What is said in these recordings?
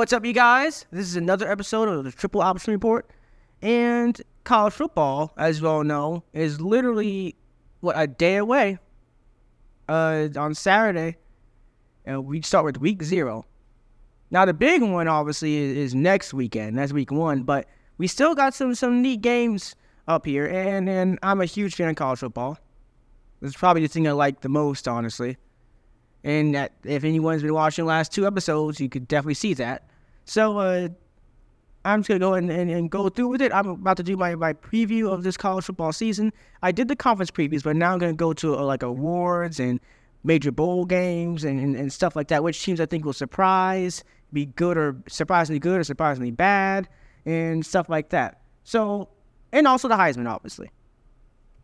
What's up, you guys? This is another episode of the Triple Option Report. And college football, as you all know, is literally, what, a day away. Uh, on Saturday, and we start with week zero. Now, the big one, obviously, is, is next weekend. That's week one. But we still got some, some neat games up here. And, and I'm a huge fan of college football. It's probably the thing I like the most, honestly. And that, if anyone's been watching the last two episodes, you could definitely see that. So uh, I'm just gonna go and, and, and, go through with it. I'm about to do my, my preview of this college football season. I did the conference previews, but now I'm gonna go to uh, like awards and major bowl games and, and, and, stuff like that. Which teams I think will surprise, be good or surprisingly good or surprisingly bad, and stuff like that. So, and also the Heisman, obviously.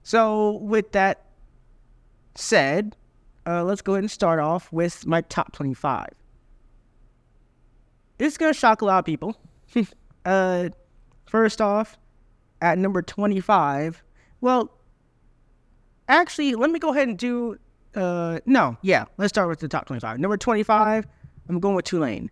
So with that said, uh, let's go ahead and start off with my top 25. This is going to shock a lot of people. uh, first off, at number 25, well, actually, let me go ahead and do. Uh, no, yeah, let's start with the top 25. Number 25, I'm going with Tulane.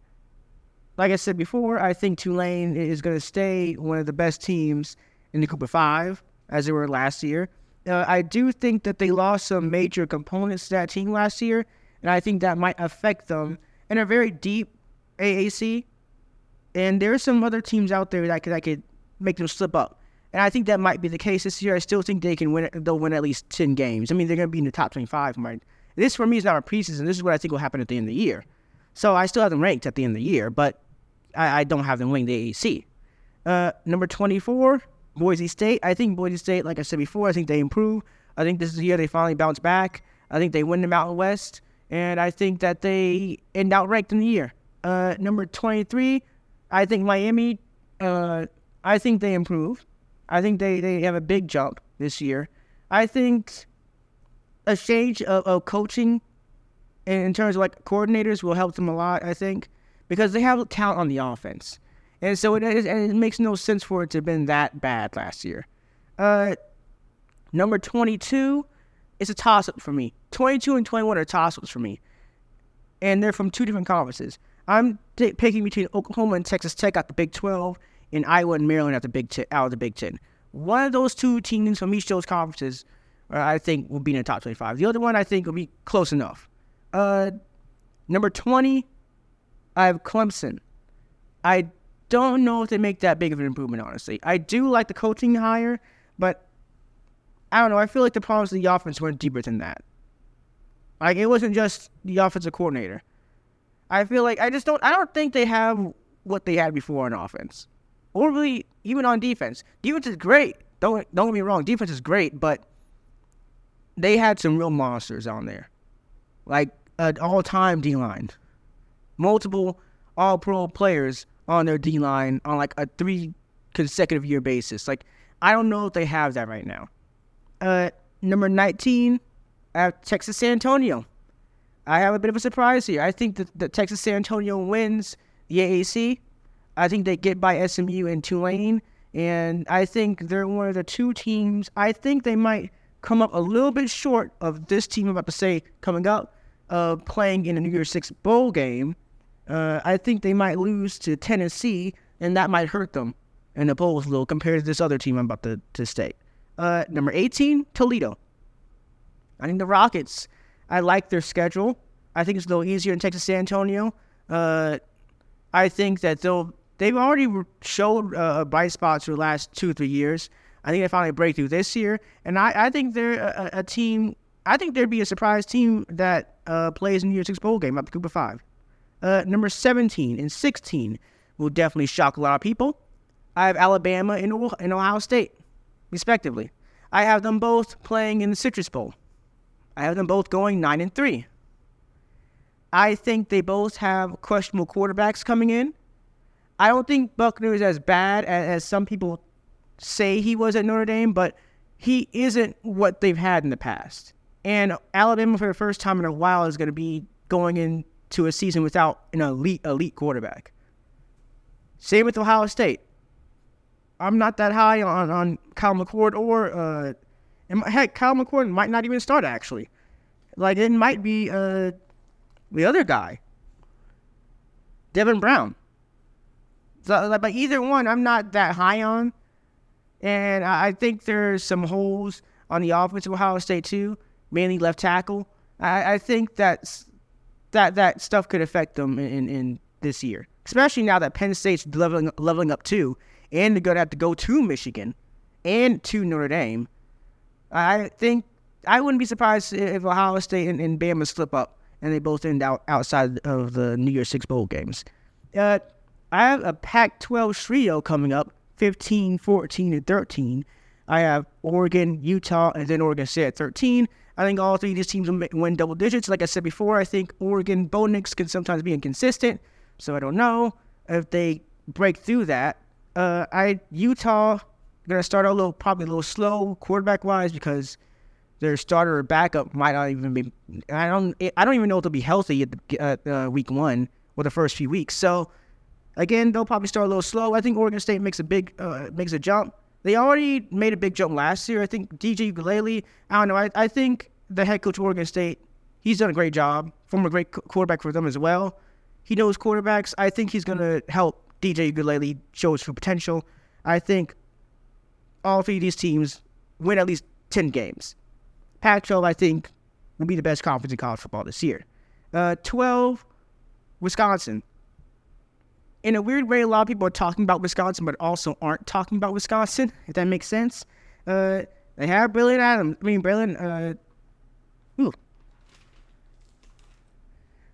Like I said before, I think Tulane is going to stay one of the best teams in the Group of Five, as they were last year. Uh, I do think that they lost some major components to that team last year, and I think that might affect them in a very deep AAC. And there are some other teams out there that could, that could make them slip up. And I think that might be the case this year. I still think they can win. They'll win at least ten games. I mean, they're going to be in the top twenty-five. Right? This for me is not a preseason. This is what I think will happen at the end of the year. So I still have them ranked at the end of the year, but I, I don't have them winning the AAC. Uh, number twenty-four, Boise State. I think Boise State, like I said before, I think they improve. I think this is the year they finally bounce back. I think they win the Mountain West, and I think that they end out ranked in the year. Uh, number 23, I think Miami. Uh, I think they improve. I think they, they have a big jump this year. I think a change of, of coaching in terms of like coordinators will help them a lot. I think because they have talent on the offense. And so it, it, it makes no sense for it to have been that bad last year. Uh, number 22 is a toss up for me. 22 and 21 are toss ups for me. And they're from two different conferences. I'm t- picking between Oklahoma and Texas Tech at the Big 12 and Iowa and Maryland at the Big T- out of the Big 10. One of those two teams from each of those conferences, uh, I think, will be in the top 25. The other one, I think, will be close enough. Uh, number 20, I have Clemson. I don't know if they make that big of an improvement, honestly. I do like the coaching hire, but I don't know. I feel like the problems of the offense went deeper than that. Like it wasn't just the offensive coordinator. I feel like I just don't. I don't think they have what they had before on offense, or really even on defense. Defense is great. Don't don't get me wrong. Defense is great, but they had some real monsters on there, like an all-time D line, multiple All-Pro players on their D line on like a three consecutive year basis. Like, I don't know if they have that right now. Uh, number 19, I have Texas San Antonio. I have a bit of a surprise here. I think that, that Texas San Antonio wins the AAC. I think they get by SMU and Tulane. And I think they're one of the two teams. I think they might come up a little bit short of this team I'm about to say coming up, uh, playing in a New Year's Six bowl game uh, I think they might lose to Tennessee, and that might hurt them in the polls a little compared to this other team I'm about to, to state. Uh, number 18, Toledo. I think the Rockets, I like their schedule. I think it's a little easier in Texas San Antonio. Uh, I think that they'll they've already showed uh, bright spots for the last two three years. I think they finally break through this year, and I, I think they're a, a, team. I think there'd be a surprise team that uh, plays in the Year Six bowl game up Group of Five. Uh, number 17 and 16 will definitely shock a lot of people. I have Alabama and Ohio State, respectively. I have them both playing in the Citrus Bowl. I have them both going 9 and 3. I think they both have questionable quarterbacks coming in. I don't think Buchner is as bad as, as some people say he was at Notre Dame, but he isn't what they've had in the past. And Alabama, for the first time in a while, is going to be going into a season without an elite elite quarterback. Same with Ohio State. I'm not that high on on Kyle McCord or uh, and heck, Kyle McCord might not even start actually. Like it might be uh the other guy, Devin Brown. So, like, but either one, I'm not that high on. And I, think there's some holes on the offensive Ohio State too, mainly left tackle. I, I think that's that that stuff could affect them in, in, in this year, especially now that Penn State's leveling leveling up too, and they're gonna have to go to Michigan and to Notre Dame. I think I wouldn't be surprised if Ohio State and, and Bama slip up and they both end out outside of the New Year's Six bowl games. Uh, I have a Pac-12 trio coming up, 15, 14, and 13. I have Oregon, Utah, and then Oregon State at 13. I think all three of these teams will win double digits. Like I said before, I think Oregon Bo can sometimes be inconsistent, so I don't know if they break through that. Uh, I Utah gonna start a little probably a little slow quarterback wise because their starter or backup might not even be. I don't. I don't even know if they'll be healthy at the, uh, week one or the first few weeks. So again, they'll probably start a little slow. I think Oregon State makes a big uh, makes a jump. They already made a big jump last year. I think DJ Uiagalelei. I don't know. I, I think the head coach of Oregon State, he's done a great job. Former great quarterback for them as well. He knows quarterbacks. I think he's going to help DJ Uiagalelei show his full potential. I think all three of these teams win at least 10 games. Pac-12, I think, will be the best conference in college football this year. Uh, 12, Wisconsin. In a weird way, a lot of people are talking about Wisconsin, but also aren't talking about Wisconsin, if that makes sense. Uh, they have Braylon Adams. I mean, Braylon, uh, ooh.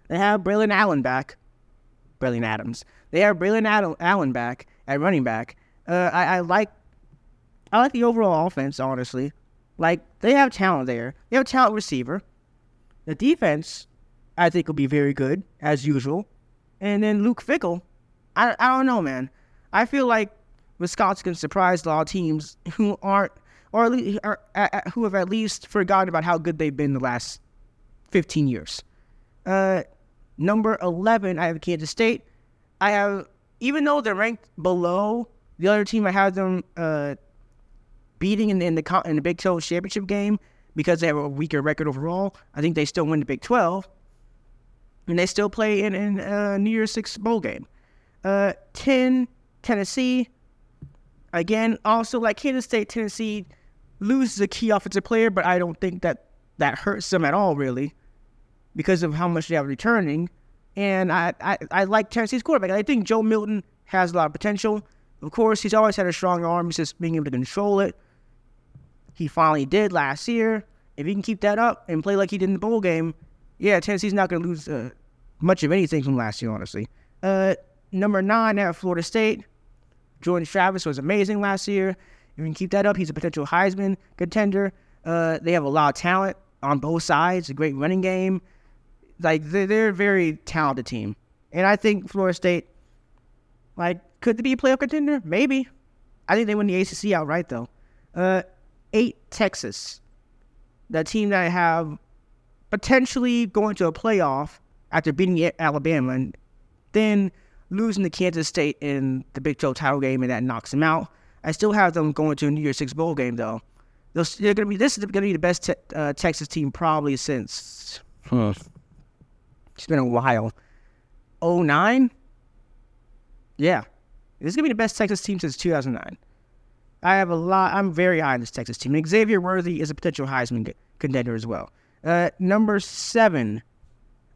They have Braylon Allen back. Braylon Adams. They have Braylon Ad- Allen back at running back. Uh, I, I like I like the overall offense, honestly. Like, they have talent there. They have a talent receiver. The defense, I think, will be very good, as usual. And then Luke Fickell, I, I don't know, man. I feel like Wisconsin can surprise a lot of teams who aren't, or, at least, uh, who have at least forgotten about how good they've been the last 15 years. Uh, number 11, I have Kansas State. I have, even though they're ranked below the other team, I have them uh, beating in the, in the in the Big 12 championship game because they have a weaker record overall. I think they still win the Big 12, and they still play in in uh, New Year's Six bowl game. Uh, 10 Tennessee. Again, also like Kansas State, Tennessee loses a key offensive player, but I don't think that that hurts them at all, really, because of how much they have returning. And I, I, I like Tennessee's quarterback. I think Joe Milton has a lot of potential. Of course, he's always had a strong arm. He's just being able to control it. He finally did last year. If he can keep that up and play like he did in the bowl game, yeah, Tennessee's not going to lose uh, much of anything from last year, honestly. Uh, number nine at Florida State, Jordan Travis was amazing last year. If he can keep that up, he's a potential Heisman contender. Uh, they have a lot of talent on both sides, a great running game. Like, they're, they're a very talented team. And I think Florida State, like, could they be a playoff contender? Maybe. I think they win the ACC outright, though. Uh, eight Texas, that team that I have potentially going to a playoff after beating Alabama and then losing to Kansas State in the Big 12 title game and that knocks them out. I still have them going to a New Year's Six bowl game though. They're gonna be this is gonna be the best te- uh, Texas team probably since. Huh. It's been a while. 09? Yeah, this is gonna be the best Texas team since 2009. I have a lot. I'm very high on this Texas team. Xavier Worthy is a potential Heisman contender as well. Uh, number seven,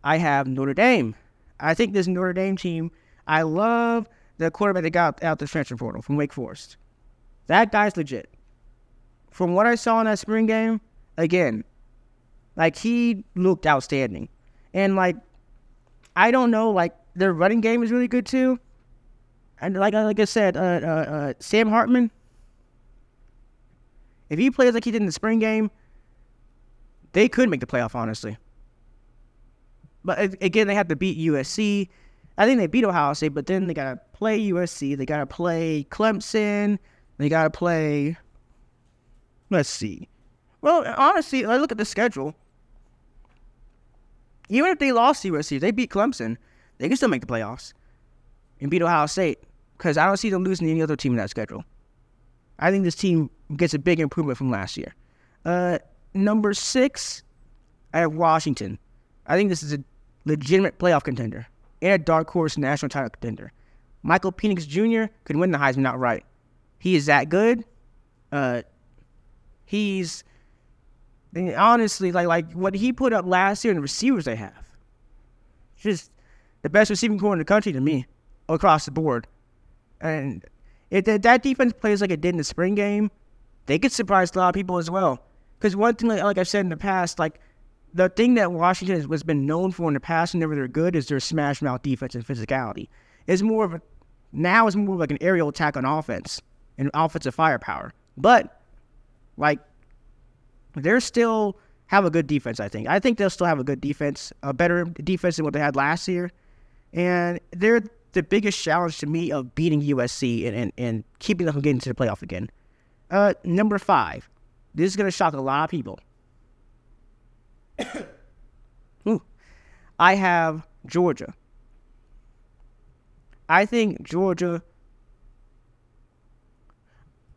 I have Notre Dame. I think this Notre Dame team. I love the quarterback that got out the transfer portal from Wake Forest. That guy's legit. From what I saw in that spring game, again, like he looked outstanding, and like I don't know, like their running game is really good too. And like like I said, uh, uh, uh, Sam Hartman, if he plays like he did in the spring game, they could make the playoff, honestly. But again, they have to beat USC. I think they beat Ohio State, but then they gotta play USC. They gotta play Clemson. They gotta play. Let's see. Well, honestly, I look at the schedule. Even if they lost USC, they beat Clemson, they can still make the playoffs and beat Ohio State because I don't see them losing any other team in that schedule. I think this team gets a big improvement from last year. Uh, number six, I have Washington. I think this is a legitimate playoff contender and a dark horse national title contender. Michael Penix Jr. could win the Heisman outright. He is that good. Uh, he's honestly like like what he put up last year and the receivers they have. Just the best receiving corps in the country to me, across the board. And if that defense plays like it did in the spring game, they could surprise a lot of people as well. Because one thing, like, like I've said in the past, like the thing that Washington has, has been known for in the past whenever they're good is their smash mouth defense and physicality. It's more of a now it's more of like an aerial attack on offense and offensive firepower. But like they're still have a good defense. I think. I think they'll still have a good defense, a better defense than what they had last year, and they're the biggest challenge to me of beating USC and, and, and keeping them from getting to the playoff again. Uh, number five. This is gonna shock a lot of people. Ooh. I have Georgia. I think Georgia.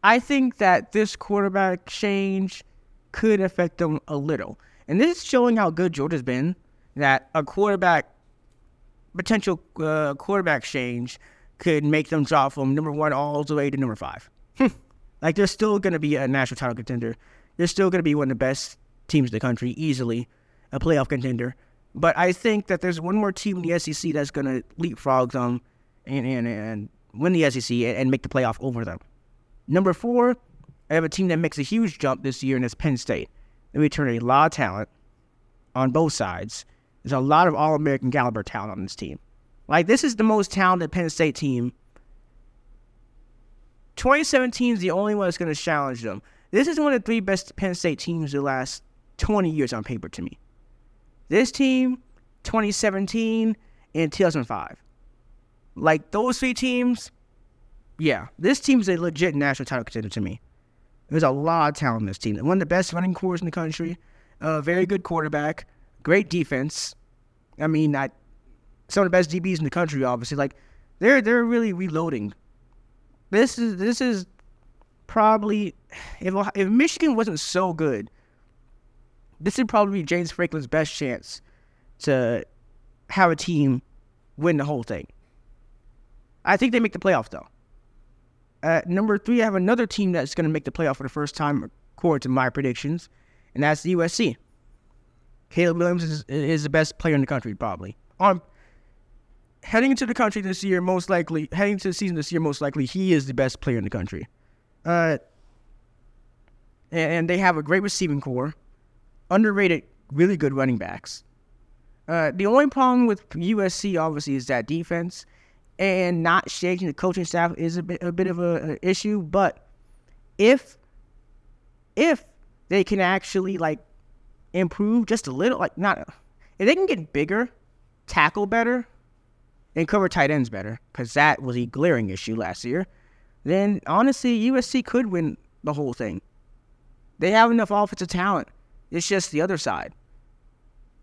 I think that this quarterback change could affect them a little. And this is showing how good Georgia's been. That a quarterback, potential uh, quarterback change could make them drop from number one all the way to number five. like they're still going to be a national title contender. They're still going to be one of the best teams in the country, easily a playoff contender. But I think that there's one more team in the SEC that's going to leapfrog them and, and, and win the SEC and, and make the playoff over them. Number four, I have a team that makes a huge jump this year, and it's Penn State. They return a lot of talent on both sides. There's a lot of All American caliber talent on this team. Like, this is the most talented Penn State team. 2017 is the only one that's going to challenge them. This is one of the three best Penn State teams the last 20 years on paper to me. This team, 2017 and 2005. Like, those three teams, yeah, this team's a legit national title contender to me. There's a lot of talent in this team. One of the best running corps in the country. A very good quarterback. Great defense. I mean, I, some of the best DBs in the country, obviously. Like they're they're really reloading. This is this is probably if if Michigan wasn't so good, this would probably be James Franklin's best chance to have a team win the whole thing. I think they make the playoff though. At number three, I have another team that's going to make the playoff for the first time, according to my predictions, and that's the USC. Caleb Williams is, is the best player in the country, probably. On heading into the country this year, most likely heading into the season this year, most likely he is the best player in the country. Uh, and, and they have a great receiving corps, underrated, really good running backs. Uh, the only problem with USC obviously is that defense and not changing the coaching staff is a bit a bit of a, a issue. But if if they can actually like improve just a little, like not if they can get bigger, tackle better, and cover tight ends better, because that was a glaring issue last year, then honestly USC could win the whole thing. They have enough offensive talent. It's just the other side.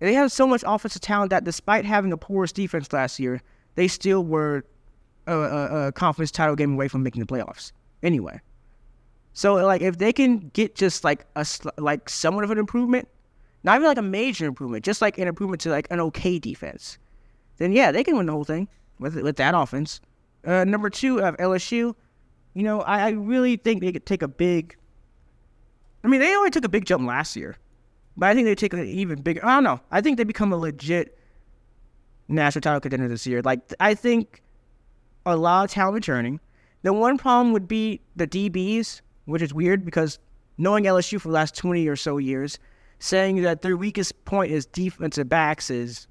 They have so much offensive talent that despite having the poorest defense last year, they still were a, a, a conference title game away from making the playoffs. Anyway, so like if they can get just like a like somewhat of an improvement, not even like a major improvement, just like an improvement to like an okay defense, then yeah, they can win the whole thing with with that offense. Uh, number two of LSU, you know, I, I really think they could take a big. I mean, they only took a big jump last year, but I think they take an even bigger. I don't know. I think they become a legit national title contender this year. Like I think a lot of talent returning. The one problem would be the DBs, which is weird because knowing LSU for the last 20 or so years, saying that their weakest point is defensive backs is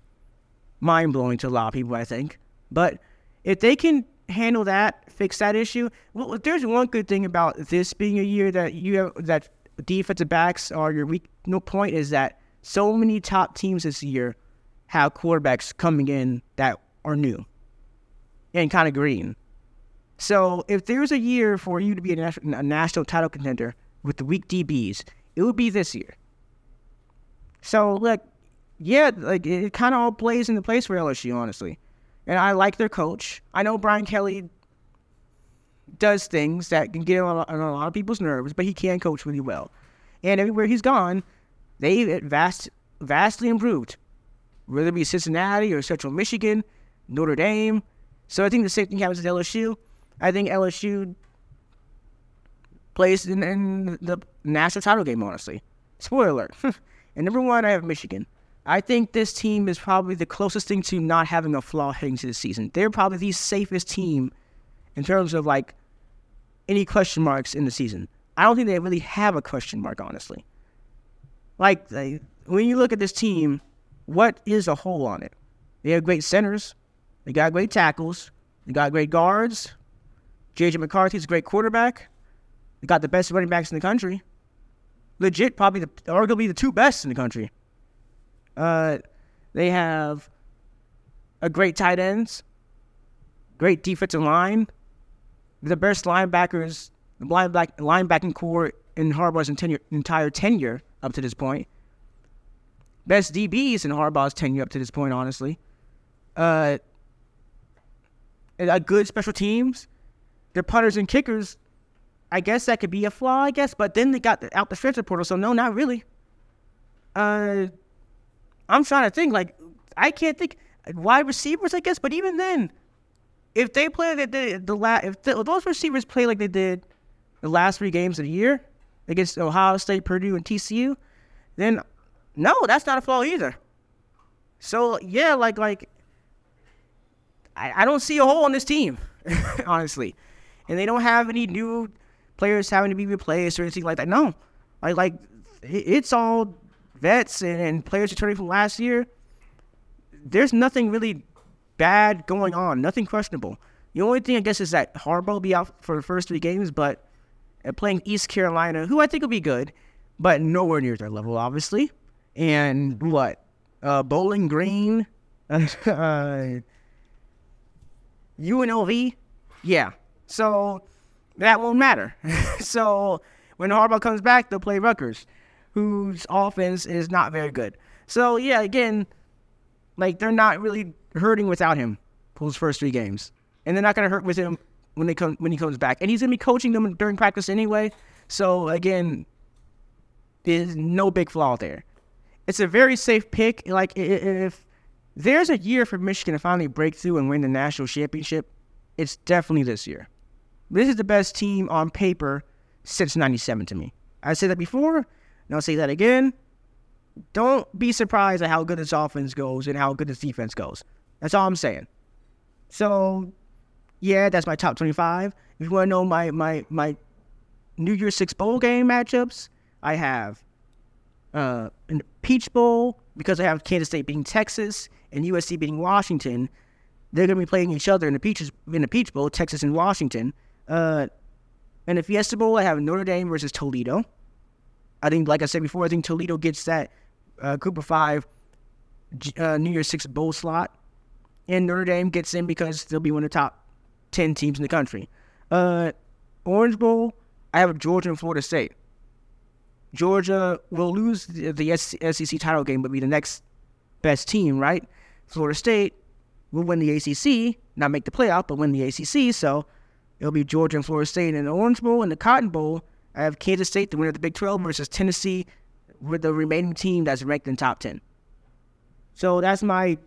mind blowing to a lot of people, I think. But if they can handle that, fix that issue, well, there's one good thing about this being a year that you have that defensive backs are your weak no point is that so many top teams this year have quarterbacks coming in that are new and kind of green. So if there's a year for you to be a national, a national title contender with the weak DBs, it would be this year. So like, yeah, like it kind of all plays into place for LSU, honestly. And I like their coach. I know Brian Kelly does things that can get on a, on a lot of people's nerves, but he can coach really well. And everywhere he's gone, they've vast, vastly improved. Whether it be Cincinnati or Central Michigan, Notre Dame, So I think the same thing happens with LSU. I think LSU plays in, in the national title game, honestly. Spoiler alert. and number one, I have Michigan. I think this team is probably the closest thing to not having a flaw heading to the season. They're probably the safest team in terms of like any question marks in the season. I don't think they really have a question mark, honestly. Like, like when you look at this team, what is a hole on it? They have great centers. They got great tackles. They got great guards. JJ McCarthy's a great quarterback. They got the best running backs in the country. Legit, probably the arguably the two best in the country. Uh, they have a great tight ends, great defensive line, the best linebackers, the lineback, linebacking corps in Harbaugh's tenure, entire tenure up to this point. Best DBs in Harbaugh's tenure up to this point, honestly. Uh, a good special teams. Their punters and kickers. I guess that could be a flaw, I guess, but then they got the, out the transfer portal, so no, not really. Uh, I'm trying to think. Like, I can't think wide receivers, I guess. But even then, if they play the the, the if, the, those receivers play like they did the last three games of the year against Ohio State, Purdue, and TCU, then no, that's not a flaw either. So yeah, like like I, I don't see a hole on this team, honestly, and they don't have any new players having to be replaced or anything like that. No, like like it's all vets and, and players returning from last year, there's nothing really bad going on, nothing questionable. The only thing I guess is that Harbaugh will be out for the first three games, but playing East Carolina, who I think will be good, but nowhere near their level, obviously. And what? Uh, Bowling Green, uh, UNLV, yeah. So that won't matter. so when Harbaugh comes back, they'll play Rutgers whose offense is not very good. So yeah, again, like they're not really hurting without him for his first three games, and they're not gonna hurt with him when they come when he comes back, and he's gonna be coaching them during practice anyway. So again, there's no big flaw there. It's a very safe pick. Like if there's a year for Michigan to finally break through and win the national championship, it's definitely this year. This is the best team on paper since '97 to me. I said that before, and I'll say that again. Don't be surprised at how good this offense goes and how good this defense goes. That's all I'm saying. So, yeah, that's my top 25. If you want to know my, my, my New Year's Six Bowl game matchups, I have uh, in the Peach Bowl, because I have Kansas State beating Texas and USC beating Washington, they're going to be playing each other in the Peaches in the Peach Bowl, Texas and Washington. Uh, in the Fiesta Bowl, I have Notre Dame versus Toledo. I think, like I said before, I think Toledo gets that uh, Group of Five uh, New Year's Six bowl slot, and Notre Dame gets in because they'll be one of the top ten teams in the country. Uh, Orange Bowl, I have Georgia and Florida State. Georgia will lose the, the SEC title game, but be the next best team, right? Florida State will win the ACC, not make the playoff, but win the ACC. So it'll be Georgia and Florida State in the Orange Bowl and the Cotton Bowl. I have Kansas State, the winner of the Big 12, versus Tennessee, with the remaining team that's ranked in top 10. So that's my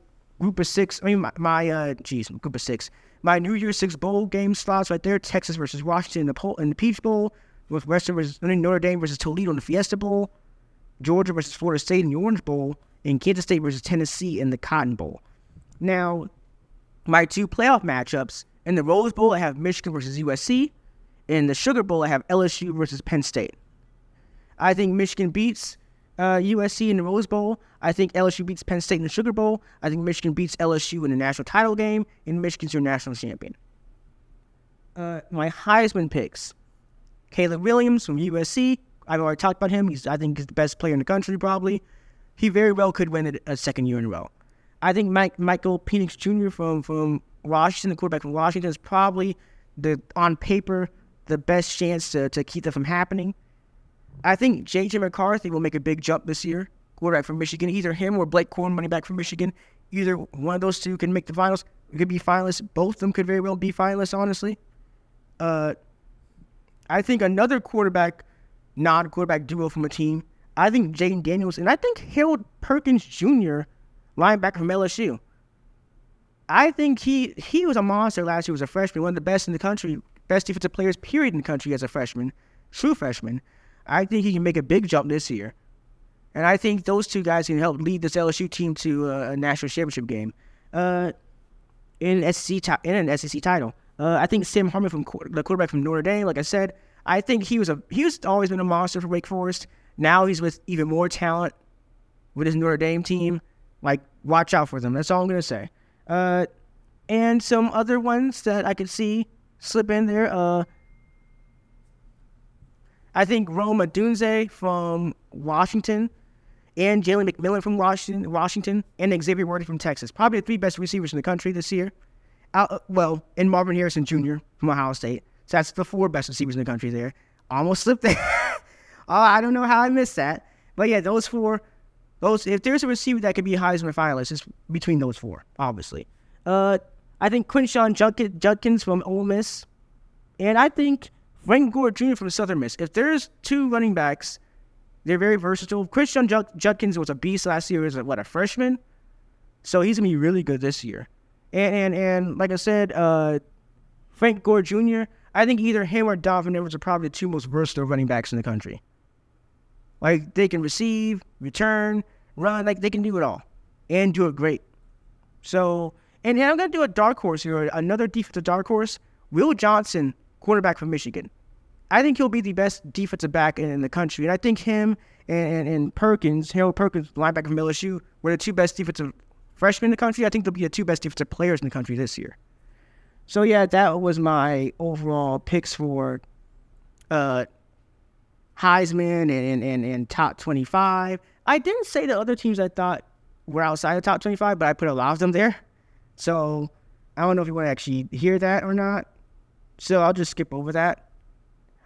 group of six. I mean, my, my uh, geez, my group of six. My New Year's Six bowl game slots right there: Texas versus Washington in the, Pol- in the Peach Bowl, with Western versus Notre Dame versus Toledo in the Fiesta Bowl, Georgia versus Florida State in the Orange Bowl, and Kansas State versus Tennessee in the Cotton Bowl. Now, my two playoff matchups in the Rose Bowl, I have Michigan versus USC, in the Sugar Bowl, I have LSU versus Penn State. I think Michigan beats uh, USC in the Rose Bowl. I think LSU beats Penn State in the Sugar Bowl. I think Michigan beats LSU in the national title game, and Michigan's your national champion. Uh, my Heisman picks: Caleb Williams from USC. I've already talked about him. He's, I think, he's the best player in the country. Probably, he very well could win it a second year in a row. I think Mike Michael Penix Jr. from from Washington, the quarterback from Washington, is probably the on paper the best chance to, to keep that from happening. I think J.J. McCarthy will make a big jump this year, quarterback from Michigan. Either him or Blake Corum, running back from Michigan. Either one of those two can make the finals. It could be finalists. Both of them could very well be finalists, honestly. Uh, I think another quarterback, non-quarterback duo from a team. I think Jayden Daniels and I think Harold Perkins Jr., linebacker from LSU. I think he he was a monster last year. Was a freshman, one of the best in the country, best defensive players period in the country as a freshman, true freshman. I think he can make a big jump this year, and I think those two guys can help lead this LSU team to a, national championship game, uh, in SEC ti- in an SEC title. Uh, I think Sam Hartman from the quarterback from Notre Dame, like I said, I think he was a he's always been a monster for Wake Forest. Now he's with even more talent with his Notre Dame team. Like, watch out for them. That's all I'm gonna say. Uh, and some other ones that I could see slip in there. Uh, I think Rome Odunze from Washington, and Jalen McMillan from Washington, Washington, and Xavier Worthy from Texas. Probably the three best receivers in the country this year. Uh, well, and Marvin Harrison Jr. from Ohio State. So that's the four best receivers in the country there. Almost slipped there. oh, I don't know how I missed that. But yeah, those four those if there's a receiver that could be Heisman finalist, it's between those four, obviously. Uh, I think Quinshon Judkins from Ole Miss, and I think Frank Gore Jr. from Southern Miss. If there's two running backs, they're very versatile. Quinshon Judkins was a beast last year as a, what a freshman, so he's gonna be really good this year. And and and like I said, uh, Frank Gore Jr. I think either him or Donovan Edwards are probably the two most versatile running backs in the country. Like they can receive, return, run, like they can do it all and do it great. So, and I'm gonna do a dark horse here, another defensive dark horse. Will Johnson, quarterback from Michigan. I think he'll be the best defensive back in, in the country, and I think him and, and, and, Perkins, Harold Perkins, linebacker from LSU, were the two best defensive freshmen in the country. I think they'll be the two best defensive players in the country this year. So yeah, that was my overall picks for uh, Heisman and, and, and top 25. I didn't say the other teams I thought were outside the top 25, but I put a lot of them there. So I don't know if you want to actually hear that or not. So I'll just skip over that.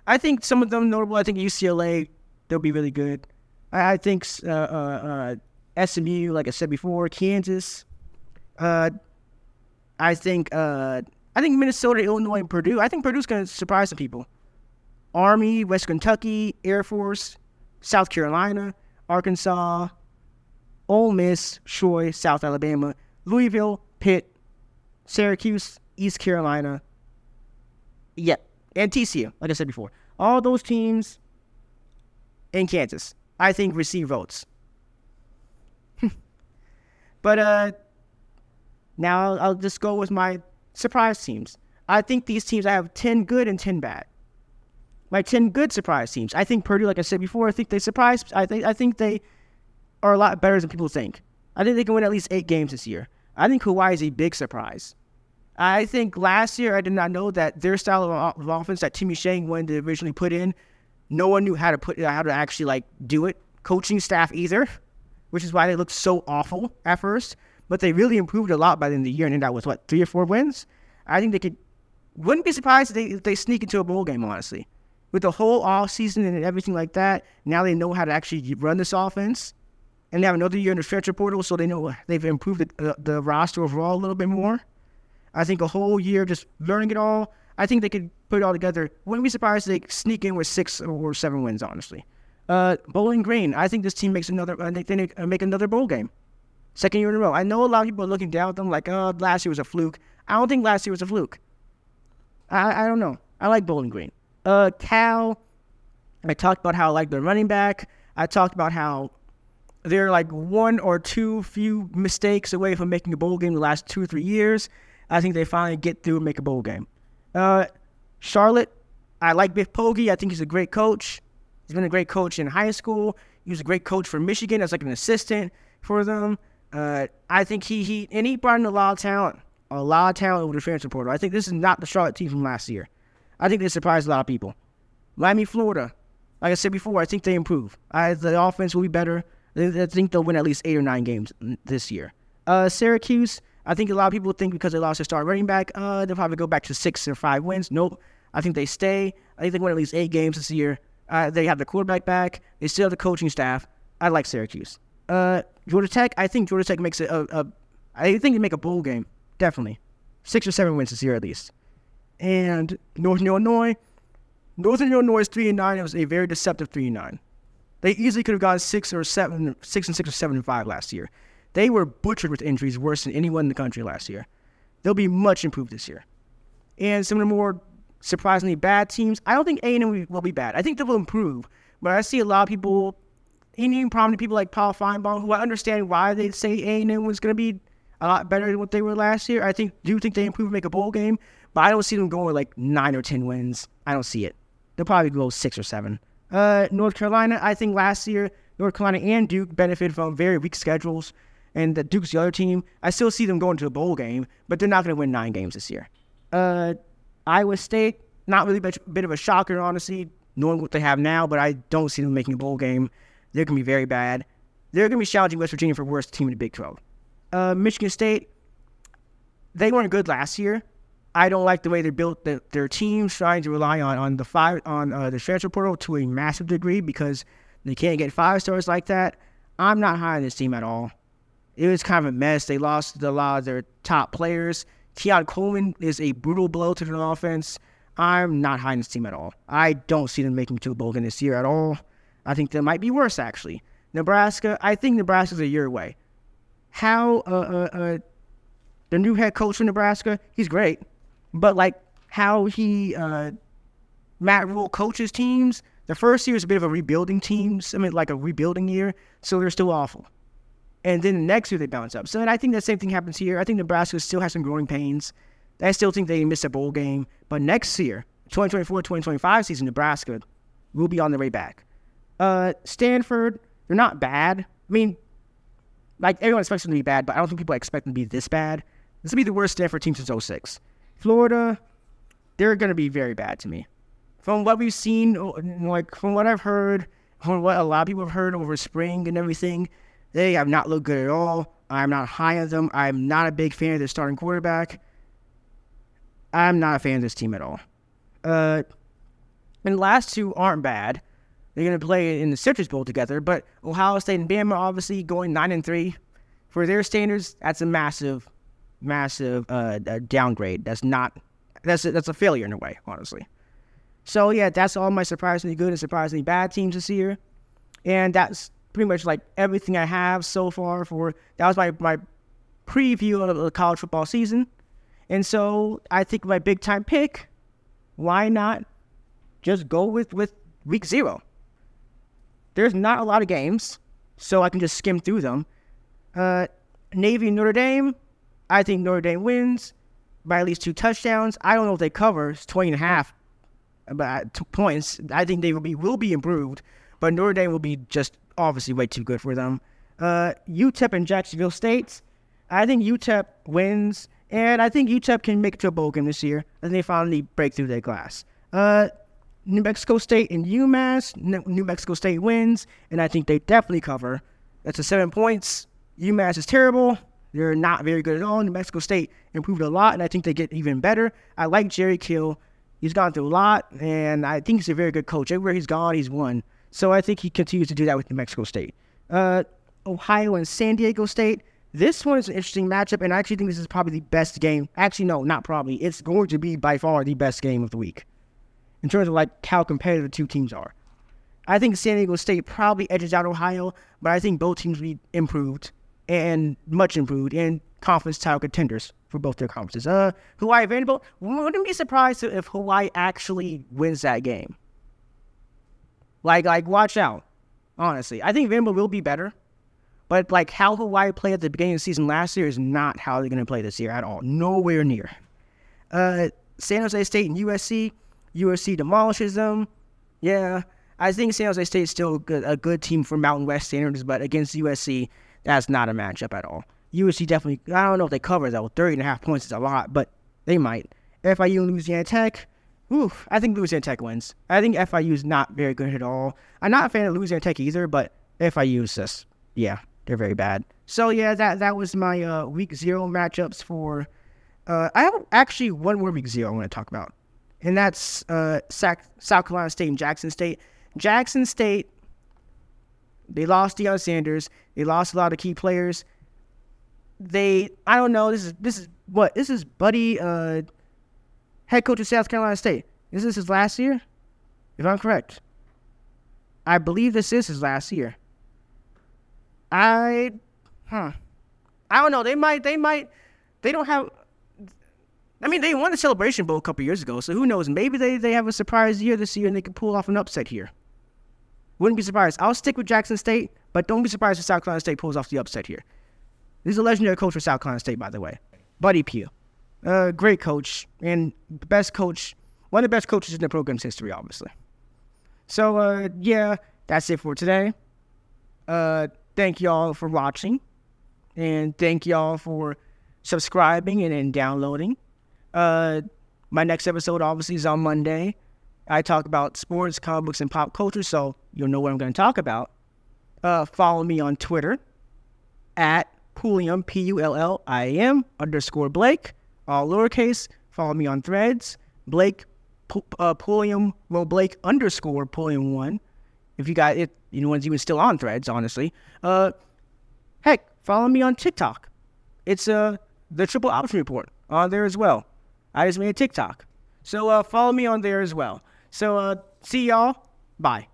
I think some of them notable. I think UCLA, they'll be really good. I, I think uh, uh, uh, SMU, like I said before, Kansas. Uh, I think uh, I think Minnesota, Illinois, and Purdue. I think Purdue's going to surprise some people. Army, West Kentucky, Air Force, South Carolina, Arkansas, Ole Miss, Troy, South Alabama, Louisville, Pitt, Syracuse, East Carolina. Yep, and TCU, like I said before. All those teams in Kansas, I think, receive votes. but uh, now I'll, I'll just go with my surprise teams. I think these teams, I have 10 good and 10 bad like 10 good surprise teams. I think Purdue, like I said before, I think they surprised. I think I think they are a lot better than people think. I think they can win at least eight games this year. I think Hawaii is a big surprise. I think last year I did not know that their style of, offense that Timmy Chang wanted to originally put in, no one knew how to put how to actually like do it. Coaching staff either, which is why they looked so awful at first. But they really improved a lot by the end of the year and ended up with what three or four wins. I think they could. Wouldn't be surprised if they, if they sneak into a bowl game. Honestly, with the whole off season and everything like that, now they know how to actually run this offense. And they have another year in the transfer portal, so they know they've improved the, uh, the roster overall a little bit more. I think a whole year just learning it all, I think they could put it all together. Wouldn't be surprised if they sneak in with six or seven wins, honestly. Uh, Bowling Green, I think this team makes another. I think they uh, make another bowl game, second year in a row. I know a lot of people are looking down at them like, "Oh, last year was a fluke." I don't think last year was a fluke. I I don't know. I like Bowling Green. Uh, Cal, I talked about how I like their running back. I talked about how they're like one or two few mistakes away from making a bowl game the last two or three years. I think they finally get through and make a bowl game. Uh, Charlotte, I like Biff Poggi. I think he's a great coach. He's been a great coach in high school. He was a great coach for Michigan as like an assistant for them. Uh, I think he he and he brought in a lot of talent, a lot of talent over the transfer portal. I think this is not the Charlotte team from last year. I think they surprised a lot of people. Miami, Florida. Like I said before, I think they improve. I, the offense will be better. I think they'll win at least eight or nine games this year. Uh, Syracuse, I think a lot of people think because they lost their star running back, uh, they'll probably go back to six or five wins. Nope. I think they stay. I think they win at least eight games this year. Uh, they have the quarterback back. They still have the coaching staff. I like Syracuse. Uh, Georgia Tech, I think Georgia Tech makes it a, a I think they make a bowl game. Definitely. Six or seven wins this year at least and Northern Illinois. Northern Illinois three and nine. It was a very deceptive three and nine. They easily could have gone six or seven, six and six or seven and five last year. They were butchered with injuries, worse than anyone in the country last year. They'll be much improved this year. And some of the more surprisingly bad teams, I don't think A&M will be bad. I think they will improve. But I see a lot of people, even prominent people like Paul Finebaum, who I understand why they say A&M was going to be a lot better than what they were last year. I think do you think they improve and make a bowl game, but I don't see them going with like nine or ten wins. I don't see it. They'll probably go six or seven. Uh, North Carolina, I think last year North Carolina and Duke benefited from very weak schedules, and the Duke's the other team. I still see them going to a bowl game, but they're not going to win nine games this year. Uh, Iowa State, not really a bit of a shocker, honestly, knowing what they have now, but I don't see them making a bowl game. They're going to be very bad. They're going to be challenging West Virginia for worst team in the Big 12. Uh, Michigan State, they weren't good last year. I don't like the way they built the, their teams, trying to rely on on the five on uh, the transfer portal to a massive degree because they can't get five stars like that. I'm not high on this team at all. It was kind of a mess. They lost a lot of their top players. Keon Coleman is a brutal blow to the offense. I'm not high on this team at all. I don't see them making two bowl game this year at all. I think they might be worse actually. Nebraska, I think Nebraska's a year away. How uh, uh, uh, the new head coach for Nebraska, he's great, but like how he uh, Matt Rhule coaches teams, the first year is a bit of a rebuilding team. I mean, like a rebuilding year, so they're still awful. And then the next year they bounce up. So and I think the same thing happens here. I think Nebraska still has some growing pains. I still think they missed a bowl game. But next year, 2024-2025 season, Nebraska will be on the way back. Uh, Stanford, they're not bad. I mean, like everyone expects them to be bad, but I don't think people expect them to be this bad. This will be the worst Stanford team since 06. Florida, they're going to be very bad to me from what we've seen, like from what I've heard, from what a lot of people have heard over spring and everything, they have not looked good at all. I'm not high on them. I'm not a big fan of their starting quarterback. I'm not a fan of this team at all. Uh, and the last two aren't bad. They're going to play in the Citrus Bowl together, but Ohio State and Bama obviously going nine and three. For their standards, that's a massive, massive uh, downgrade. That's not that's a, that's a failure in a way, honestly. So yeah, that's all my surprisingly good and surprisingly bad teams this year, and that's pretty much like everything I have so far for that was my my preview of the college football season. And so I think my big time pick, why not just go with with week 0. There's not a lot of games, so I can just skim through them. Uh, Navy Notre Dame, I think Notre Dame wins by at least two touchdowns. I don't know if they cover. It's 20 and a half but points, I think they will be will be improved. But Notre Dame will be just obviously way too good for them. Uh, UTEP and Jacksonville State, I think UTEP wins, and I think UTEP can make it to a bowl game this year. And they finally break through their glass. Uh, New Mexico State and UMass, New Mexico State wins, and I think they definitely cover. That's a seven points. UMass is terrible. They're not very good at all. New Mexico State improved a lot, and I think they get even better. I like Jerry Kill. He's gone through a lot, and I think he's a very good coach. Everywhere he's gone, he's won. So I think he continues to do that with New Mexico State. Uh, Ohio and San Diego State. This one is an interesting matchup, and I actually think this is probably the best game. Actually, no, not probably. It's going to be by far the best game of the week in terms of like how competitive the two teams are. I think San Diego State probably edges out Ohio, but I think both teams will be improved and much improved and conference title contenders for both their conferences. Uh, Hawaii Vanderbilt wouldn't be surprised if Hawaii actually wins that game. Like, like, watch out. Honestly, I think Vanderbilt will be better, but like how Hawaii played at the beginning of the season last year is not how they're going to play this year at all. Nowhere near. Uh, San Jose State and USC. USC demolishes them. Yeah, I think San Jose State is still a good, a good team for Mountain West standards, but against USC, that's not a matchup at all. USC definitely, I don't know if they cover though. 30 and a half points is a lot, but they might. FIU and Louisiana Tech, oof, I think Louisiana Tech wins. I think FIU is not very good at all. I'm not a fan of Louisiana Tech either, but FIU is just, yeah, they're very bad. So yeah, that that was my uh, week zero matchups for. Uh, I have actually one more week zero I want to talk about, and that's uh, South Carolina State and Jackson State. Jackson State, they lost Deion Sanders. They lost a lot of key players they I don't know. This is this is what this is Buddy, uh, head coach of South Carolina State. This Is this his last year? If I'm correct, I believe this is his last year. I, huh? I don't know. They might. They might. They don't have. I mean, they won the Celebration Bowl a couple years ago, so who knows? Maybe they, they have a surprise year this year and they can pull off an upset here. Wouldn't be surprised. I'll stick with Jackson State, but don't be surprised if South Carolina State pulls off the upset here. This is a legendary coach for South Carolina State, by the way. Buddy Pough. Uh, great coach and best coach, one of the best coaches in the program's history, obviously. So, uh, yeah, that's it for today. Uh, thank y'all for watching, and thank y'all for subscribing and, and downloading. Uh, my next episode obviously is on Monday. I talk about sports, comic books, and pop culture, so you'll know what I'm going to talk about. Uh, follow me on Twitter at Pulliam, P U L L I M underscore Blake, all lowercase. Follow me on threads, Blake, P- uh, Pulliam, well, Blake underscore Pulliam one. If you got it, you know, one's even still on threads, honestly. Uh, heck, follow me on TikTok. It's uh, the Triple Option Report on there as well. I just made a TikTok. So uh, follow me on there as well. So uh, see y'all. Bye.